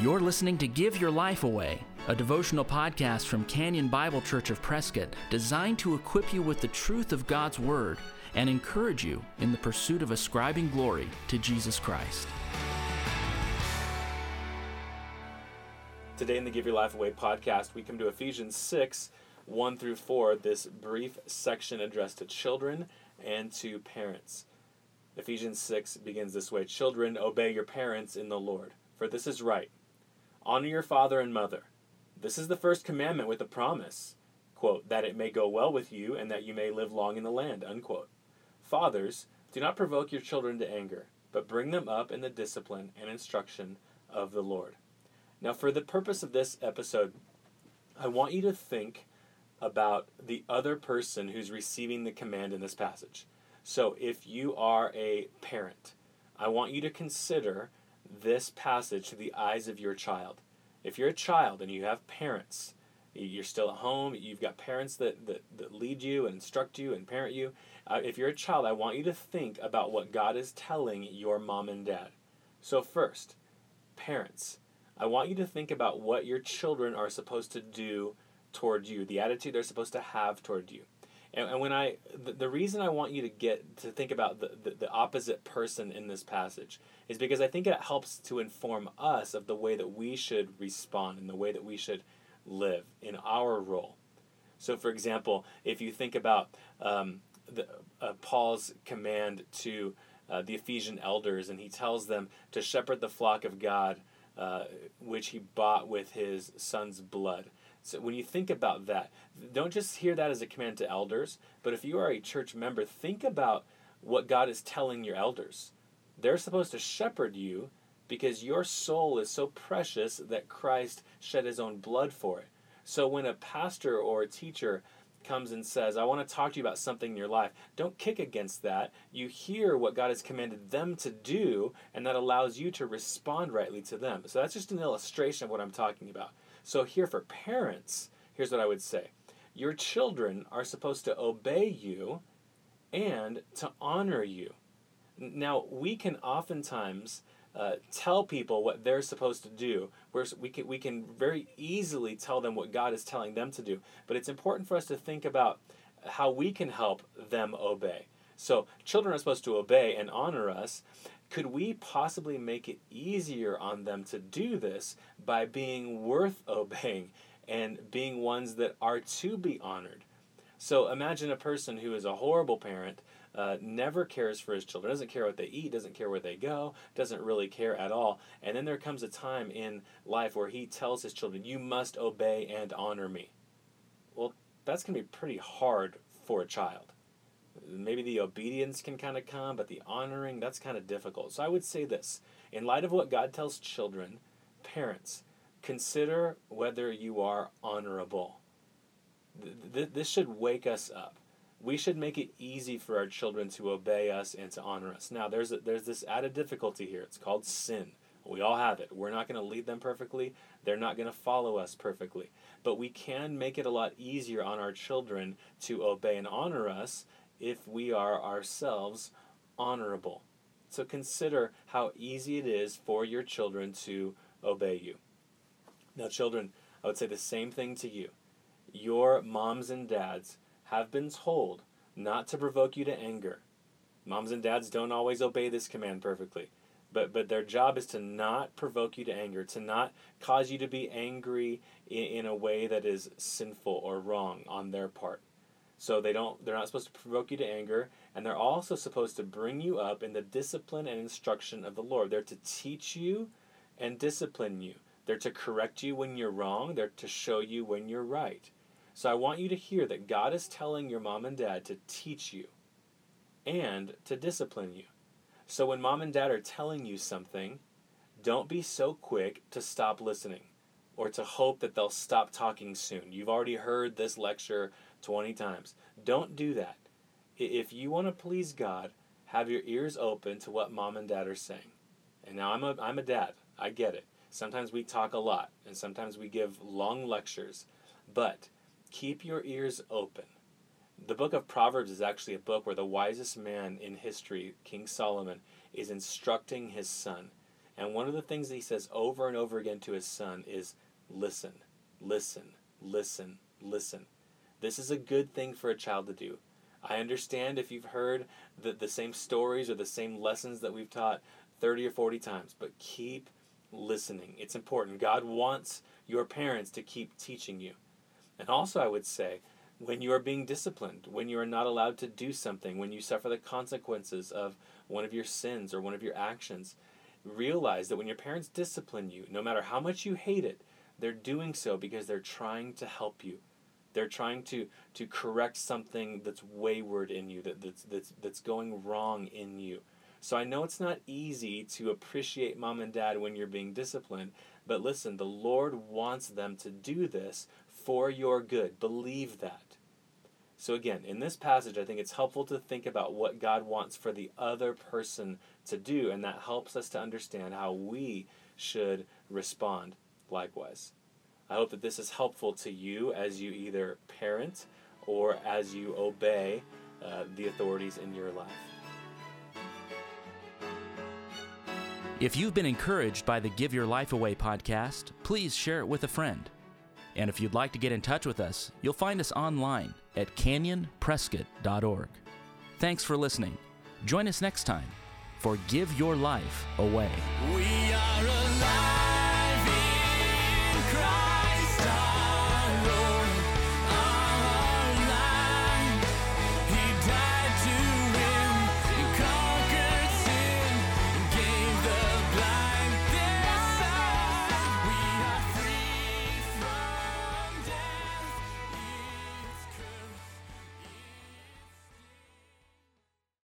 You're listening to Give Your Life Away, a devotional podcast from Canyon Bible Church of Prescott designed to equip you with the truth of God's Word and encourage you in the pursuit of ascribing glory to Jesus Christ. Today in the Give Your Life Away podcast, we come to Ephesians 6 1 through 4, this brief section addressed to children and to parents. Ephesians 6 begins this way Children, obey your parents in the Lord, for this is right. Honor your father and mother. This is the first commandment with a promise, quote, that it may go well with you and that you may live long in the land, unquote. Fathers, do not provoke your children to anger, but bring them up in the discipline and instruction of the Lord. Now, for the purpose of this episode, I want you to think about the other person who's receiving the command in this passage. So, if you are a parent, I want you to consider this passage through the eyes of your child. If you're a child and you have parents, you're still at home, you've got parents that, that, that lead you and instruct you and parent you. Uh, if you're a child, I want you to think about what God is telling your mom and dad. So, first, parents, I want you to think about what your children are supposed to do toward you, the attitude they're supposed to have toward you. And, and when I, the, the, reason I want you to get to think about the, the, the opposite person in this passage is because I think it helps to inform us of the way that we should respond and the way that we should live in our role. So, for example, if you think about um, the, uh, Paul's command to uh, the Ephesian elders, and he tells them to shepherd the flock of God, uh, which he bought with his son's blood. So when you think about that, don't just hear that as a command to elders, but if you are a church member, think about what God is telling your elders. They're supposed to shepherd you because your soul is so precious that Christ shed his own blood for it. So when a pastor or a teacher comes and says, I want to talk to you about something in your life, don't kick against that. You hear what God has commanded them to do, and that allows you to respond rightly to them. So that's just an illustration of what I'm talking about. So, here for parents, here's what I would say Your children are supposed to obey you and to honor you. Now, we can oftentimes uh, tell people what they're supposed to do. We're, we, can, we can very easily tell them what God is telling them to do. But it's important for us to think about how we can help them obey. So, children are supposed to obey and honor us, could we possibly make it easier on them to do this by being worth obeying and being ones that are to be honored? So imagine a person who is a horrible parent, uh, never cares for his children, doesn't care what they eat, doesn't care where they go, doesn't really care at all. And then there comes a time in life where he tells his children, You must obey and honor me. Well, that's going to be pretty hard for a child maybe the obedience can kind of come, but the honoring, that's kind of difficult. So I would say this in light of what God tells children, parents, consider whether you are honorable. This should wake us up. We should make it easy for our children to obey us and to honor us. Now, there's, a, there's this added difficulty here. It's called sin. We all have it. We're not going to lead them perfectly. They're not going to follow us perfectly. But we can make it a lot easier on our children to obey and honor us if we are ourselves honorable. So consider how easy it is for your children to obey you. Now, children, I would say the same thing to you. Your moms and dads have been told not to provoke you to anger. Moms and dads don't always obey this command perfectly, but, but their job is to not provoke you to anger, to not cause you to be angry in, in a way that is sinful or wrong on their part. So they don't they're not supposed to provoke you to anger, and they're also supposed to bring you up in the discipline and instruction of the Lord. They're to teach you and discipline you. They're to correct you when you're wrong, they're to show you when you're right. So I want you to hear that God is telling your mom and dad to teach you and to discipline you. So when mom and dad are telling you something, don't be so quick to stop listening or to hope that they'll stop talking soon. You've already heard this lecture 20 times. Don't do that. If you want to please God, have your ears open to what mom and dad are saying. And now I'm a, I'm a dad. I get it. Sometimes we talk a lot, and sometimes we give long lectures. But keep your ears open. The book of Proverbs is actually a book where the wisest man in history, King Solomon, is instructing his son. And one of the things that he says over and over again to his son is listen, listen, listen, listen. This is a good thing for a child to do. I understand if you've heard the, the same stories or the same lessons that we've taught 30 or 40 times, but keep listening. It's important. God wants your parents to keep teaching you. And also, I would say, when you are being disciplined, when you are not allowed to do something, when you suffer the consequences of one of your sins or one of your actions, realize that when your parents discipline you, no matter how much you hate it, they're doing so because they're trying to help you. They're trying to, to correct something that's wayward in you, that, that's, that's, that's going wrong in you. So I know it's not easy to appreciate mom and dad when you're being disciplined, but listen, the Lord wants them to do this for your good. Believe that. So, again, in this passage, I think it's helpful to think about what God wants for the other person to do, and that helps us to understand how we should respond likewise. I hope that this is helpful to you as you either parent or as you obey uh, the authorities in your life. If you've been encouraged by the Give Your Life Away podcast, please share it with a friend. And if you'd like to get in touch with us, you'll find us online at canyonprescott.org. Thanks for listening. Join us next time for Give Your Life Away. We are alive.